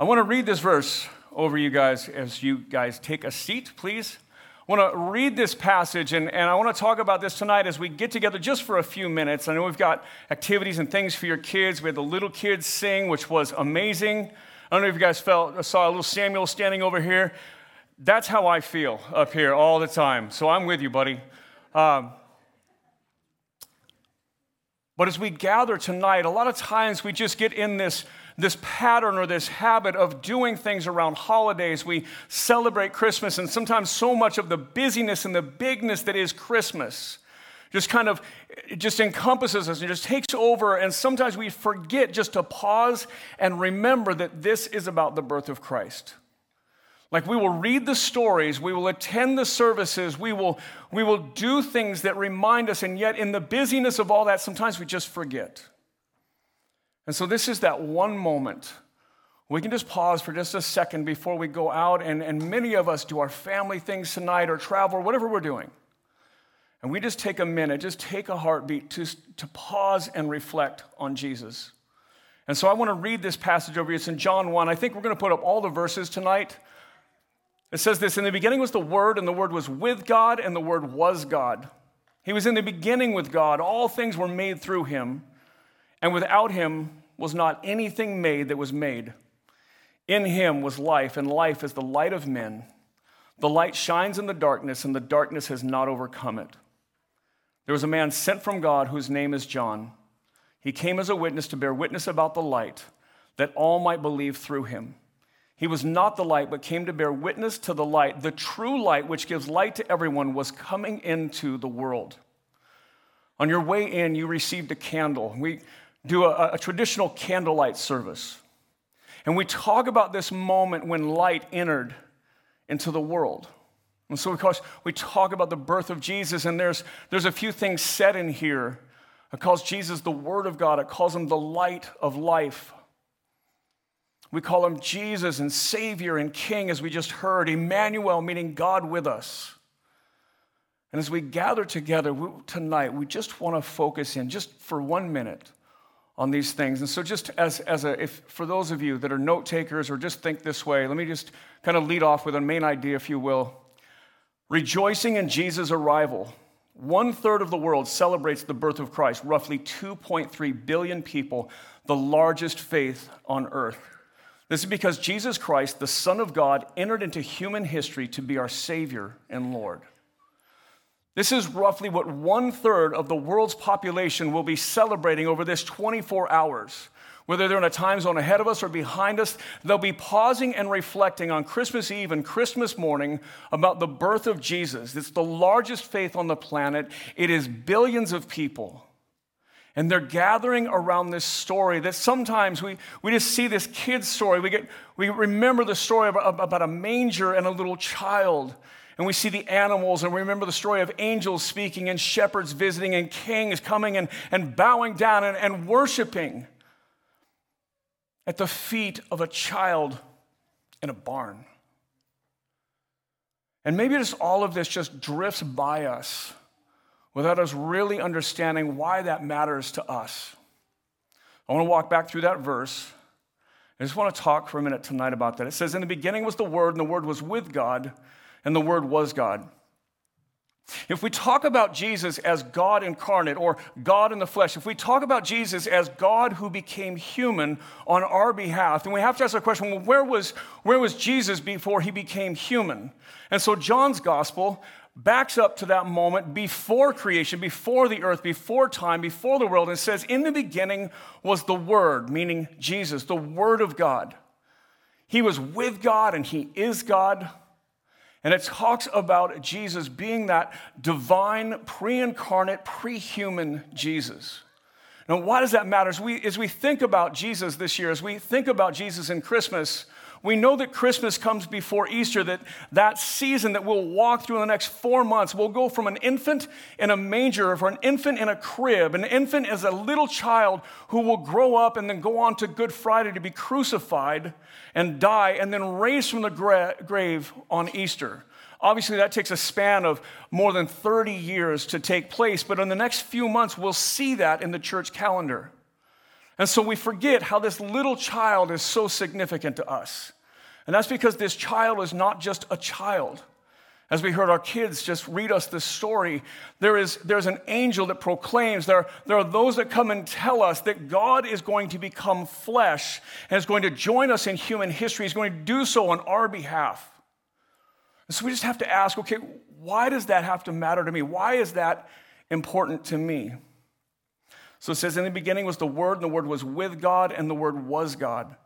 I want to read this verse over you guys as you guys take a seat, please. I want to read this passage and, and I want to talk about this tonight as we get together just for a few minutes. I know we've got activities and things for your kids. We had the little kids sing, which was amazing. I don't know if you guys felt, saw a little Samuel standing over here. That's how I feel up here all the time. So I'm with you, buddy. Um, but as we gather tonight, a lot of times we just get in this, this pattern or this habit of doing things around holidays. We celebrate Christmas, and sometimes so much of the busyness and the bigness that is Christmas just kind of just encompasses us and just takes over and sometimes we forget just to pause and remember that this is about the birth of christ like we will read the stories we will attend the services we will we will do things that remind us and yet in the busyness of all that sometimes we just forget and so this is that one moment we can just pause for just a second before we go out and, and many of us do our family things tonight or travel or whatever we're doing and we just take a minute, just take a heartbeat to, to pause and reflect on Jesus. And so I want to read this passage over you. It's in John 1. I think we're going to put up all the verses tonight. It says this In the beginning was the Word, and the Word was with God, and the Word was God. He was in the beginning with God. All things were made through him, and without him was not anything made that was made. In him was life, and life is the light of men. The light shines in the darkness, and the darkness has not overcome it. There was a man sent from God whose name is John. He came as a witness to bear witness about the light, that all might believe through him. He was not the light, but came to bear witness to the light. The true light, which gives light to everyone, was coming into the world. On your way in, you received a candle. We do a, a traditional candlelight service. And we talk about this moment when light entered into the world. And so, of course, we talk about the birth of Jesus, and there's, there's a few things said in here. It calls Jesus the Word of God, it calls him the light of life. We call him Jesus and Savior and King, as we just heard, Emmanuel, meaning God with us. And as we gather together tonight, we just want to focus in just for one minute on these things. And so, just as, as a, if for those of you that are note takers or just think this way, let me just kind of lead off with a main idea, if you will. Rejoicing in Jesus' arrival, one third of the world celebrates the birth of Christ, roughly 2.3 billion people, the largest faith on earth. This is because Jesus Christ, the Son of God, entered into human history to be our Savior and Lord. This is roughly what one third of the world's population will be celebrating over this 24 hours. Whether they're in a time zone ahead of us or behind us, they'll be pausing and reflecting on Christmas Eve and Christmas morning about the birth of Jesus. It's the largest faith on the planet, it is billions of people. And they're gathering around this story that sometimes we, we just see this kid's story. We, get, we remember the story about, about a manger and a little child. And we see the animals and we remember the story of angels speaking and shepherds visiting and kings coming and, and bowing down and, and worshiping at the feet of a child in a barn. And maybe just all of this just drifts by us without us really understanding why that matters to us. I want to walk back through that verse. I just want to talk for a minute tonight about that. It says, In the beginning was the Word, and the Word was with God, and the Word was God. If we talk about Jesus as God incarnate or God in the flesh, if we talk about Jesus as God who became human on our behalf, then we have to ask the question well, where was, where was Jesus before he became human? And so John's gospel backs up to that moment before creation, before the earth, before time, before the world, and says, In the beginning was the Word, meaning Jesus, the Word of God. He was with God and he is God. And it talks about Jesus being that divine, pre incarnate, pre human Jesus. Now, why does that matter? As we, as we think about Jesus this year, as we think about Jesus in Christmas, we know that Christmas comes before Easter, that that season that we'll walk through in the next four months, we'll go from an infant in a manger, for an infant in a crib. An infant is a little child who will grow up and then go on to Good Friday to be crucified and die and then raised from the gra- grave on Easter. Obviously, that takes a span of more than 30 years to take place, but in the next few months, we'll see that in the church calendar. And so we forget how this little child is so significant to us. And that's because this child is not just a child. As we heard our kids just read us this story, there is, there's an angel that proclaims, there, there are those that come and tell us that God is going to become flesh and is going to join us in human history. He's going to do so on our behalf. And so we just have to ask okay, why does that have to matter to me? Why is that important to me? So it says, In the beginning was the Word, and the Word was with God, and the Word was God.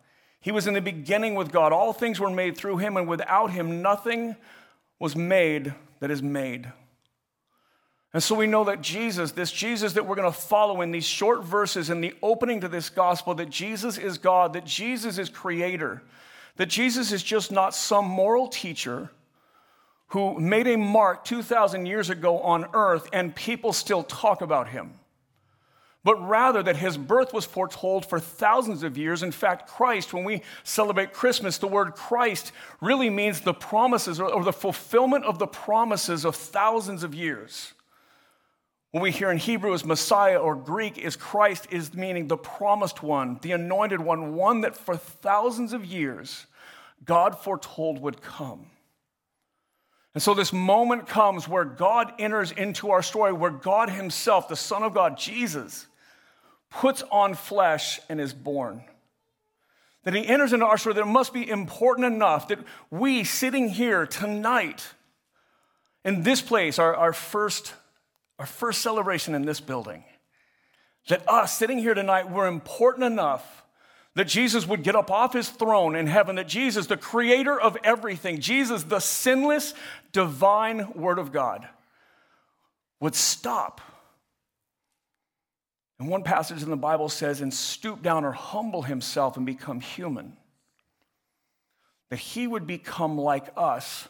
He was in the beginning with God. All things were made through him, and without him, nothing was made that is made. And so we know that Jesus, this Jesus that we're going to follow in these short verses in the opening to this gospel, that Jesus is God, that Jesus is creator, that Jesus is just not some moral teacher who made a mark 2,000 years ago on earth and people still talk about him but rather that his birth was foretold for thousands of years. In fact, Christ, when we celebrate Christmas, the word Christ really means the promises or, the fulfillment of the promises of thousands of years. When we hear in Hebrew as Messiah or Greek is Christ is meaning the promised one, the anointed one, one that for thousands of years God foretold would come. And so this moment comes where God enters into our story, where God Himself, the Son of God, Jesus, puts on flesh and is born. That he enters into our story, that must be important enough that we sitting here tonight in this place, our, our, first, our first celebration in this building, that us sitting here tonight, we're important enough that Jesus would get up off his throne in heaven, that Jesus, the creator of everything, Jesus, the sinless, divine Word of God, would stop and one passage in the Bible says, and stoop down or humble himself and become human. That he would become like us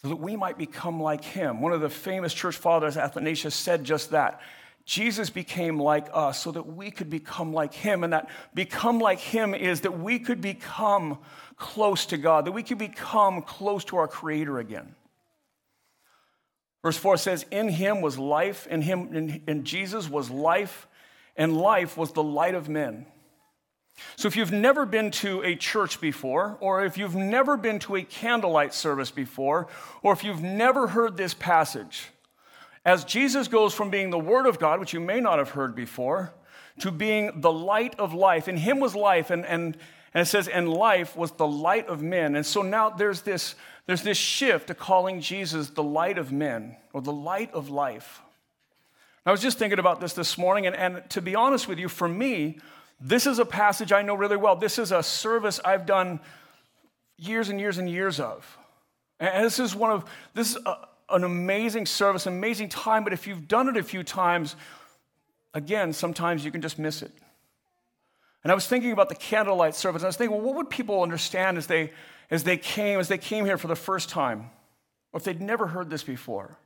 so that we might become like him. One of the famous church fathers, Athanasius, said just that. Jesus became like us so that we could become like him. And that become like him is that we could become close to God, that we could become close to our Creator again. Verse 4 says, In him was life, in him, in, in Jesus was life, and life was the light of men. So, if you've never been to a church before, or if you've never been to a candlelight service before, or if you've never heard this passage, as Jesus goes from being the Word of God, which you may not have heard before, to being the light of life, in Him was life, and, and, and it says, and life was the light of men. And so now there's this, there's this shift to calling Jesus the light of men or the light of life. I was just thinking about this this morning, and, and to be honest with you, for me, this is a passage I know really well. This is a service I've done years and years and years of. And this is one of, this is a, an amazing service, amazing time, but if you've done it a few times, again, sometimes you can just miss it. And I was thinking about the candlelight service, and I was thinking, well, what would people understand as they, as they came, as they came here for the first time, or if they'd never heard this before?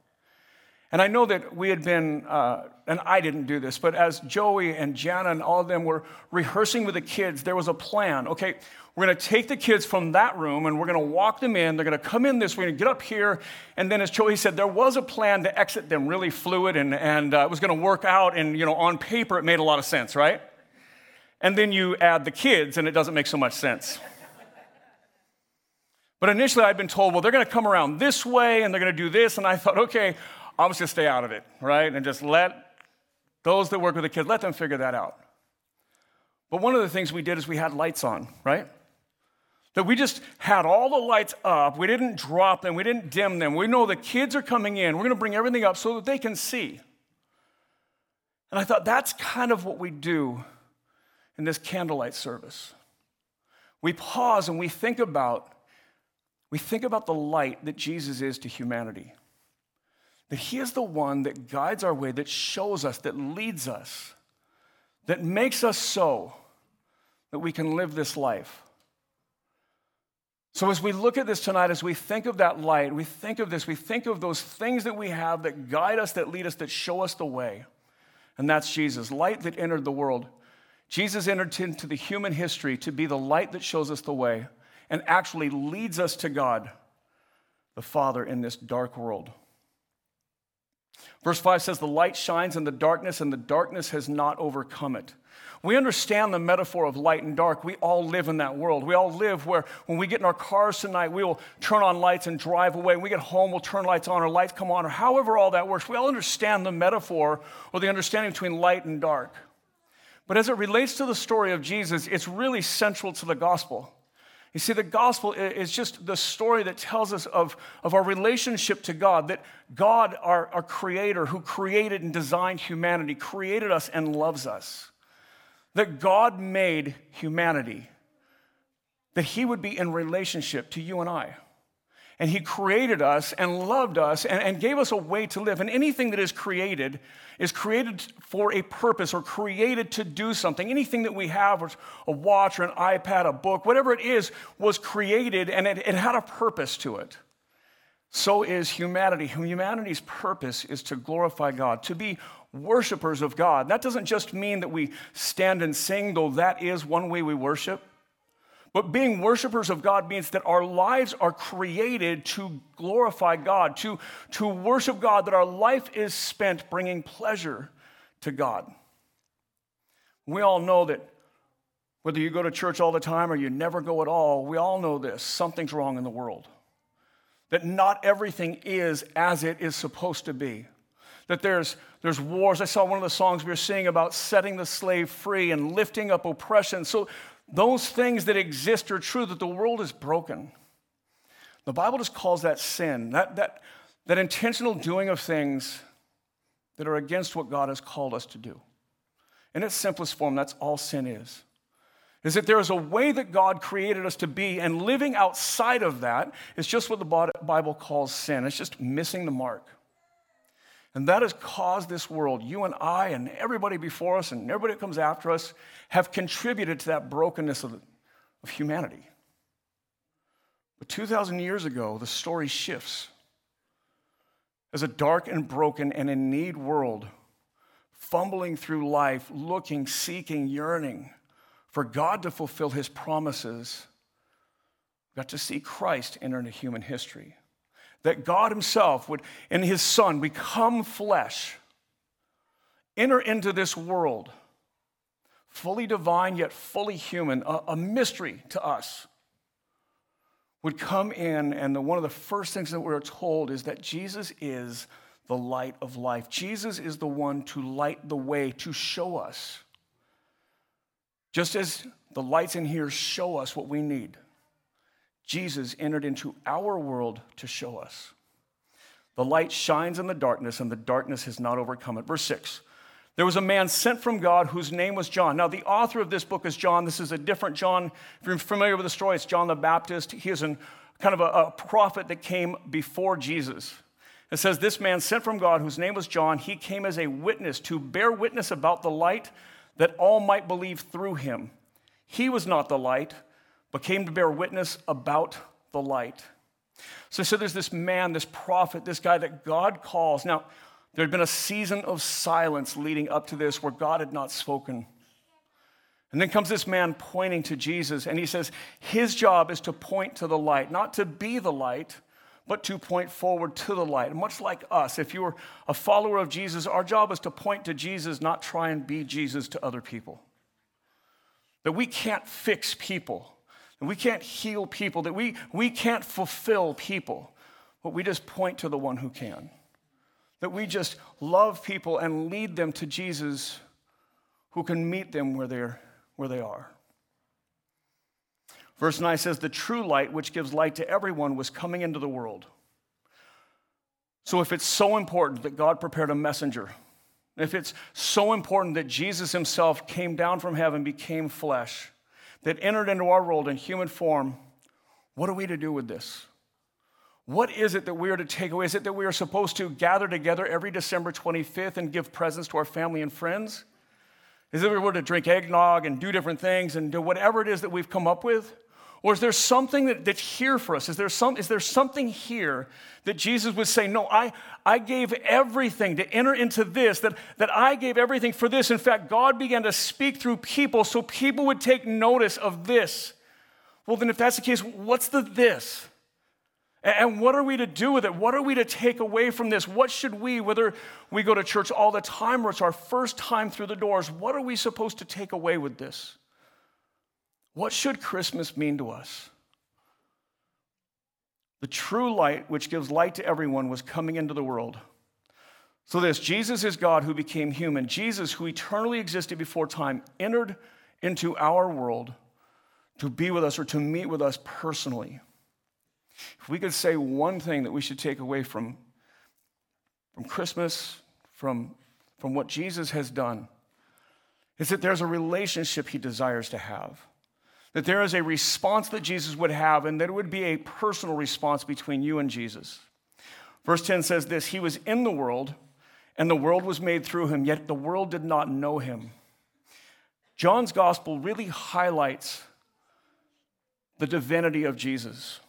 And I know that we had been, uh, and I didn't do this, but as Joey and Jana and all of them were rehearsing with the kids, there was a plan. Okay, we're going to take the kids from that room and we're going to walk them in. They're going to come in this, we're to get up here. And then, as Joey said, there was a plan to exit them really fluid and, and uh, it was going to work out. And, you know, on paper, it made a lot of sense, right? And then you add the kids, and it doesn't make so much sense. But initially, I'd been told, well, they're going to come around this way and they're going to do this. And I thought, okay, I'm just going to stay out of it, right? And just let those that work with the kids, let them figure that out. But one of the things we did is we had lights on, right? That we just had all the lights up. We didn't drop them, we didn't dim them. We know the kids are coming in. We're going to bring everything up so that they can see. And I thought that's kind of what we do in this candlelight service. We pause and we think about we think about the light that Jesus is to humanity. That he is the one that guides our way, that shows us, that leads us, that makes us so that we can live this life. So, as we look at this tonight, as we think of that light, we think of this, we think of those things that we have that guide us, that lead us, that show us the way. And that's Jesus, light that entered the world. Jesus entered into the human history to be the light that shows us the way and actually leads us to God, the Father, in this dark world. Verse 5 says, The light shines in the darkness, and the darkness has not overcome it. We understand the metaphor of light and dark. We all live in that world. We all live where when we get in our cars tonight, we will turn on lights and drive away. When we get home, we'll turn lights on or lights come on, or however all that works. We all understand the metaphor or the understanding between light and dark. But as it relates to the story of Jesus, it's really central to the gospel. You see, the gospel is just the story that tells us of, of our relationship to God, that God, our, our creator, who created and designed humanity, created us and loves us that God made humanity, that He would be in relationship to you and I. And He created us and loved us and, and gave us a way to live. And anything that is created is created for a purpose or created to do something. Anything that we have, a watch or an iPad, a book, whatever it is, was created and it, it had a purpose to it. So is humanity. Humanity's purpose is to glorify God, to be worshipers of God. That doesn't just mean that we stand and sing, though that is one way we worship. But being worshipers of God means that our lives are created to glorify God, to, to worship God, that our life is spent bringing pleasure to God. We all know that whether you go to church all the time or you never go at all, we all know this something's wrong in the world. That not everything is as it is supposed to be that there's, there's wars. I saw one of the songs we were singing about setting the slave free and lifting up oppression. So those things that exist are true, that the world is broken. The Bible just calls that sin, that, that, that intentional doing of things that are against what God has called us to do. In its simplest form, that's all sin is. Is that there is a way that God created us to be, and living outside of that is just what the Bible calls sin. It's just missing the mark. And that has caused this world, you and I, and everybody before us, and everybody that comes after us, have contributed to that brokenness of, of humanity. But 2,000 years ago, the story shifts. As a dark and broken and in need world, fumbling through life, looking, seeking, yearning for God to fulfill his promises, got to see Christ enter into human history that God Himself would, in His Son, become flesh, enter into this world, fully divine yet fully human, a, a mystery to us, would come in. And the, one of the first things that we're told is that Jesus is the light of life. Jesus is the one to light the way, to show us. Just as the lights in here show us what we need. Jesus entered into our world to show us. The light shines in the darkness, and the darkness has not overcome it. Verse 6 There was a man sent from God whose name was John. Now, the author of this book is John. This is a different John. If you're familiar with the story, it's John the Baptist. He is an, kind of a, a prophet that came before Jesus. It says, This man sent from God whose name was John, he came as a witness to bear witness about the light that all might believe through him. He was not the light but came to bear witness about the light. So, so there's this man, this prophet, this guy that God calls. Now, there had been a season of silence leading up to this where God had not spoken. And then comes this man pointing to Jesus, and he says his job is to point to the light, not to be the light, but to point forward to the light. Much like us, if you're a follower of Jesus, our job is to point to Jesus, not try and be Jesus to other people. That we can't fix people. We can't heal people, that we, we can't fulfill people, but we just point to the one who can. That we just love people and lead them to Jesus who can meet them where, they're, where they are. Verse 9 says, The true light, which gives light to everyone, was coming into the world. So, if it's so important that God prepared a messenger, if it's so important that Jesus himself came down from heaven, became flesh, that entered into our world in human form, what are we to do with this? What is it that we are to take away? Is it that we are supposed to gather together every December 25th and give presents to our family and friends? Is it that we're to drink eggnog and do different things and do whatever it is that we've come up with? Or is there something that, that's here for us? Is there, some, is there something here that Jesus would say, No, I, I gave everything to enter into this, that, that I gave everything for this. In fact, God began to speak through people so people would take notice of this. Well, then, if that's the case, what's the this? And what are we to do with it? What are we to take away from this? What should we, whether we go to church all the time or it's our first time through the doors, what are we supposed to take away with this? What should Christmas mean to us? The true light, which gives light to everyone, was coming into the world. So, this Jesus is God who became human. Jesus, who eternally existed before time, entered into our world to be with us or to meet with us personally. If we could say one thing that we should take away from, from Christmas, from, from what Jesus has done, is that there's a relationship he desires to have. That there is a response that Jesus would have, and that it would be a personal response between you and Jesus. Verse 10 says this He was in the world, and the world was made through him, yet the world did not know him. John's gospel really highlights the divinity of Jesus.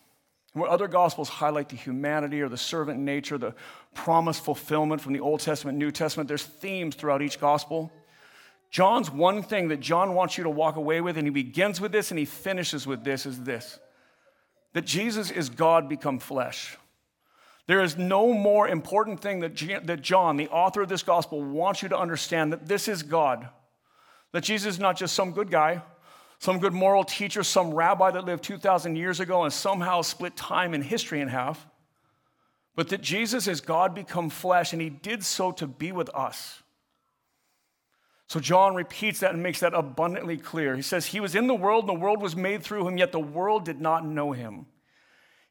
Where other gospels highlight the humanity or the servant nature, the promise fulfillment from the Old Testament, New Testament, there's themes throughout each gospel. John's one thing that John wants you to walk away with, and he begins with this and he finishes with this, is this that Jesus is God become flesh. There is no more important thing that, that John, the author of this gospel, wants you to understand that this is God. That Jesus is not just some good guy, some good moral teacher, some rabbi that lived 2,000 years ago and somehow split time and history in half, but that Jesus is God become flesh and he did so to be with us. So John repeats that and makes that abundantly clear. He says, He was in the world, and the world was made through him, yet the world did not know him.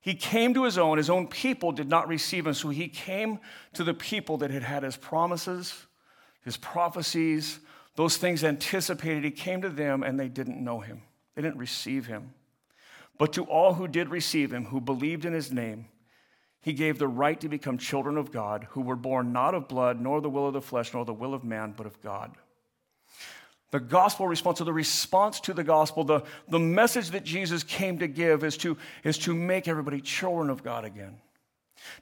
He came to his own, his own people did not receive him. So he came to the people that had had his promises, his prophecies, those things anticipated, he came to them and they didn't know him. They didn't receive him. But to all who did receive him, who believed in his name, he gave the right to become children of God, who were born not of blood, nor the will of the flesh, nor the will of man, but of God. The gospel response, or the response to the gospel, the, the message that Jesus came to give is to, is to make everybody children of God again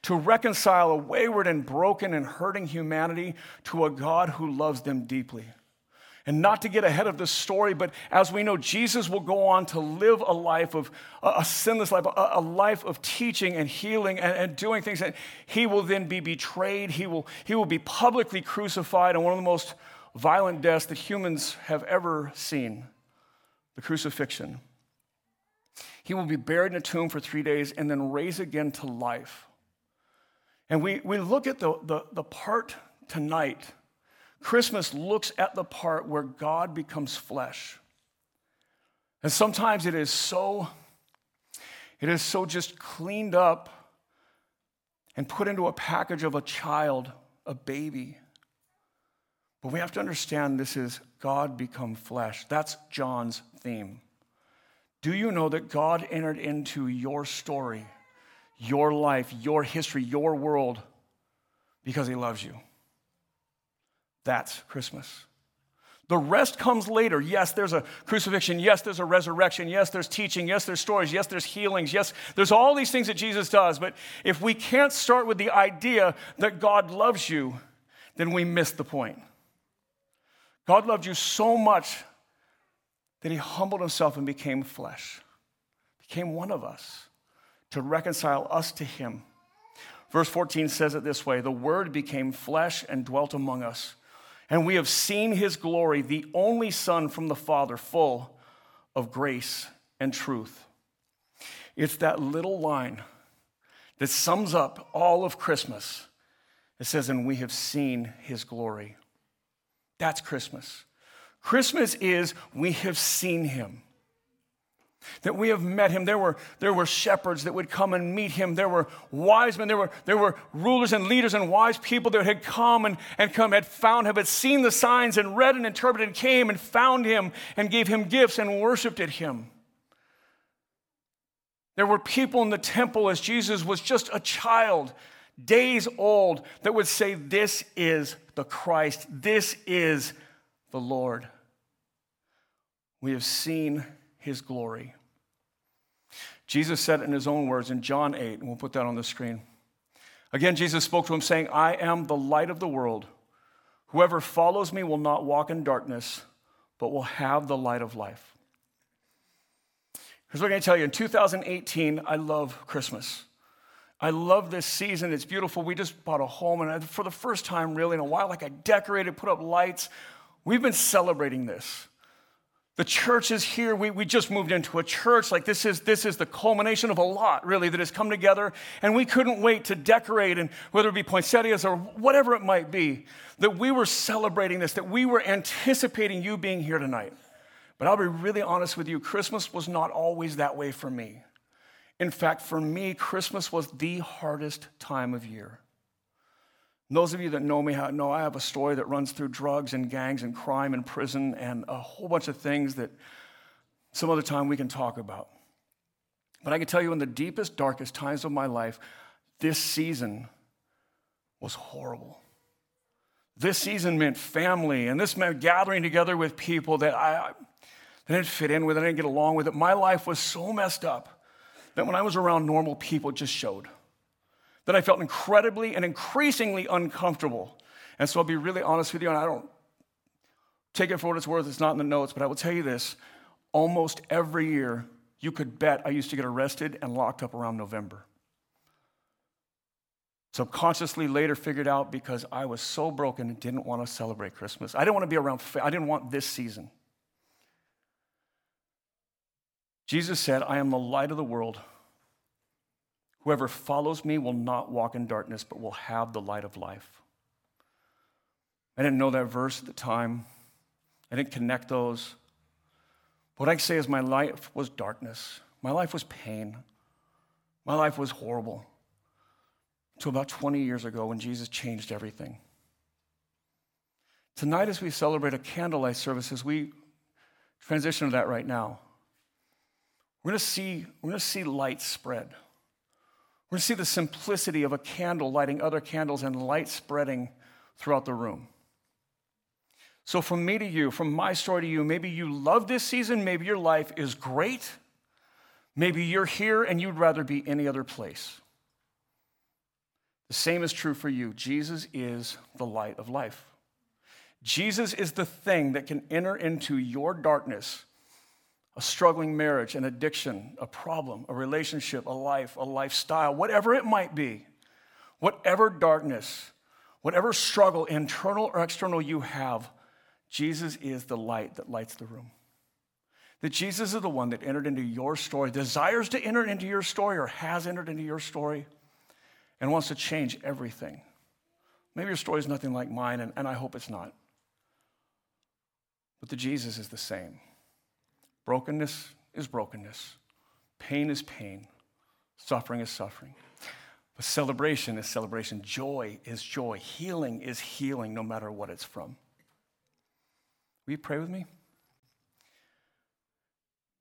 to reconcile a wayward and broken and hurting humanity to a God who loves them deeply. And not to get ahead of the story, but as we know, Jesus will go on to live a life of a sinless life, a, life of teaching and healing and, and, doing things. And he will then be betrayed. He will, he will be publicly crucified on one of the most violent deaths that humans have ever seen the crucifixion. He will be buried in a tomb for three days and then raised again to life. And we, we look at the, the, the part tonight Christmas looks at the part where God becomes flesh. And sometimes it is so it is so just cleaned up and put into a package of a child, a baby. But we have to understand this is God become flesh. That's John's theme. Do you know that God entered into your story, your life, your history, your world because he loves you? That's Christmas. The rest comes later. Yes, there's a crucifixion. Yes, there's a resurrection. Yes, there's teaching. Yes, there's stories. Yes, there's healings. Yes, there's all these things that Jesus does. But if we can't start with the idea that God loves you, then we miss the point. God loved you so much that he humbled himself and became flesh, became one of us to reconcile us to him. Verse 14 says it this way The word became flesh and dwelt among us and we have seen his glory, the only Son from the Father, full of grace and truth. It's that little line that sums up all of Christmas. It says, And we have seen his glory. That's Christmas. Christmas is we have seen him that we have met him. There were, there were shepherds that would come and meet him. There were wise men. There were, there were rulers and leaders and wise people that had come and, and come, had found him, had seen the signs and read and interpreted and came and found him and gave him gifts and worshiped at him. There were people in the temple as Jesus was just a child, days old, that would say, This is the Christ. This is the Lord. We have seen his glory. Jesus said it in his own words in John 8, and we'll put that on the screen. Again, Jesus spoke to him, saying, I am the light of the world. Whoever follows me will not walk in darkness, but will have the light of life. Here's what I'm going to tell you. In 2018, I love Christmas. I love this season. It's beautiful. We just bought a home, and for the first time, really, in a while, like I decorated, put up lights. We've been celebrating this. The church is here. We, we just moved into a church. Like this is this is the culmination of a lot, really, that has come together. And we couldn't wait to decorate, and whether it be poinsettias or whatever it might be, that we were celebrating this, that we were anticipating you being here tonight. But I'll be really honest with you, Christmas was not always that way for me. In fact, for me, Christmas was the hardest time of year. those of you that know me know I have a story that runs through drugs and gangs and crime and prison and a whole bunch of things that some other time we can talk about. But I can tell you, in the deepest, darkest times of my life, this season was horrible. This season meant family, and this meant gathering together with people that I, I didn't fit in with, I didn't get along with it. My life was so messed up that when I was around normal people, just showed. That I felt incredibly and increasingly uncomfortable. And so I'll be really honest with you, and I don't take it for what it's worth, it's not in the notes, but I will tell you this almost every year, you could bet I used to get arrested and locked up around November. Subconsciously later figured out because I was so broken and didn't want to celebrate Christmas. I didn't want to be around, I didn't want this season. Jesus said, I am the light of the world. Whoever follows me will not walk in darkness, but will have the light of life. I didn't know that verse at the time. I didn't connect those. What I say is my life was darkness. My life was pain. My life was horrible. Until about 20 years ago when Jesus changed everything. Tonight, as we celebrate a candlelight service, as we transition to that right now, we're going to see, we're going to see light spread. We're going to see the simplicity of a candle lighting other candles and light spreading throughout the room. So, from me to you, from my story to you, maybe you love this season, maybe your life is great, maybe you're here and you'd rather be any other place. The same is true for you. Jesus is the light of life. Jesus is the thing that can enter into your darkness a struggling marriage, an addiction, a problem, a relationship, a life, a lifestyle, whatever it might be, whatever darkness, whatever struggle, internal or external, you have, Jesus is the light that lights the room. That Jesus is the one that entered into your story, desires to enter into your story, or has entered into your story, and wants to change everything. Maybe your story is nothing like mine, and, and I hope it's not. But the Jesus is the same. Brokenness is brokenness, pain is pain, suffering is suffering. But celebration is celebration, joy is joy, healing is healing, no matter what it's from. Will you pray with me?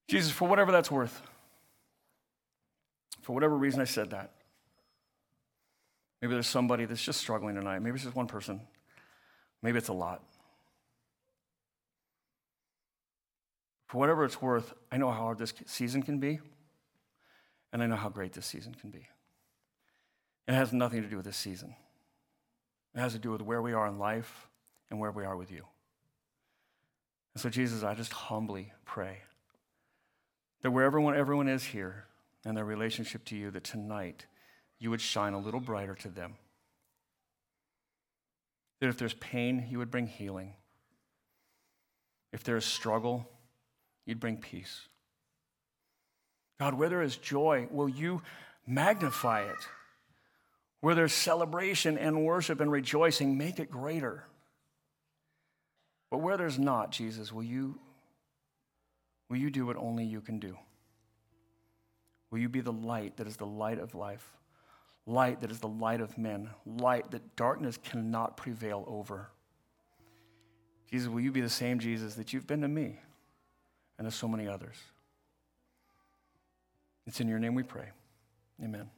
Jesus, for whatever that's worth, for whatever reason I said that, maybe there's somebody that's just struggling tonight. Maybe it's just one person. Maybe it's a lot. For whatever it's worth, I know how hard this season can be, and I know how great this season can be. It has nothing to do with this season. It has to do with where we are in life and where we are with you. And so, Jesus, I just humbly pray that wherever everyone, everyone is here and their relationship to you, that tonight you would shine a little brighter to them. That if there's pain, you would bring healing. If there is struggle, you'd bring peace. God, where there is joy, will you magnify it? Where there's celebration and worship and rejoicing, make it greater. But where there's not, Jesus, will you, will you do what only you can do? Will you be the light that is the light of life, light that is the light of men, light that darkness cannot prevail over? Jesus, will you be the same Jesus that you've been to me? And to so many others. It's in your name we pray. Amen.